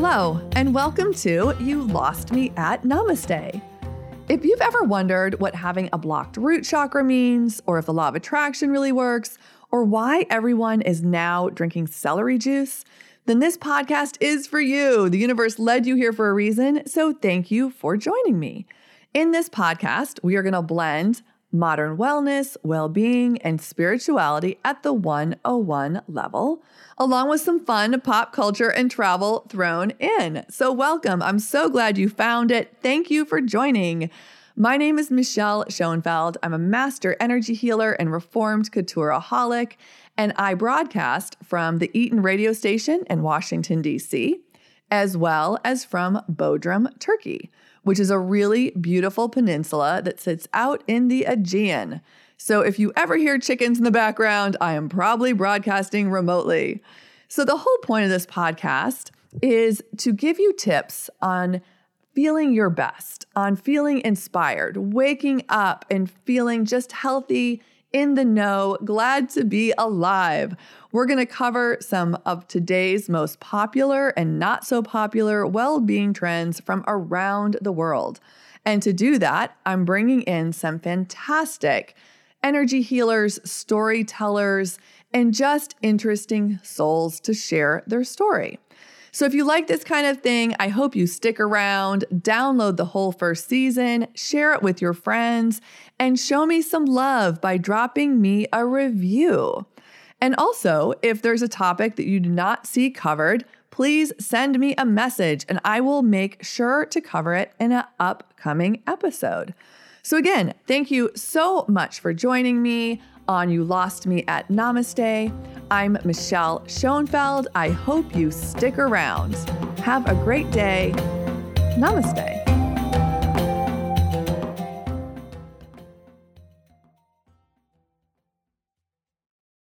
Hello, and welcome to You Lost Me at Namaste. If you've ever wondered what having a blocked root chakra means, or if the law of attraction really works, or why everyone is now drinking celery juice, then this podcast is for you. The universe led you here for a reason, so thank you for joining me. In this podcast, we are going to blend modern wellness, well being, and spirituality at the 101 level, along with some fun pop culture and travel thrown in. So, welcome. I'm so glad you found it. Thank you for joining. My name is Michelle Schoenfeld. I'm a master energy healer and reformed coutureaholic, and I broadcast from the Eaton radio station in Washington, D.C., as well as from Bodrum, Turkey which is a really beautiful peninsula that sits out in the Aegean. So if you ever hear chickens in the background, I am probably broadcasting remotely. So the whole point of this podcast is to give you tips on feeling your best, on feeling inspired, waking up and feeling just healthy, in the know, glad to be alive. We're going to cover some of today's most popular and not so popular well being trends from around the world. And to do that, I'm bringing in some fantastic energy healers, storytellers, and just interesting souls to share their story. So if you like this kind of thing, I hope you stick around, download the whole first season, share it with your friends, and show me some love by dropping me a review. And also, if there's a topic that you do not see covered, please send me a message and I will make sure to cover it in an upcoming episode. So, again, thank you so much for joining me on You Lost Me at Namaste. I'm Michelle Schoenfeld. I hope you stick around. Have a great day. Namaste.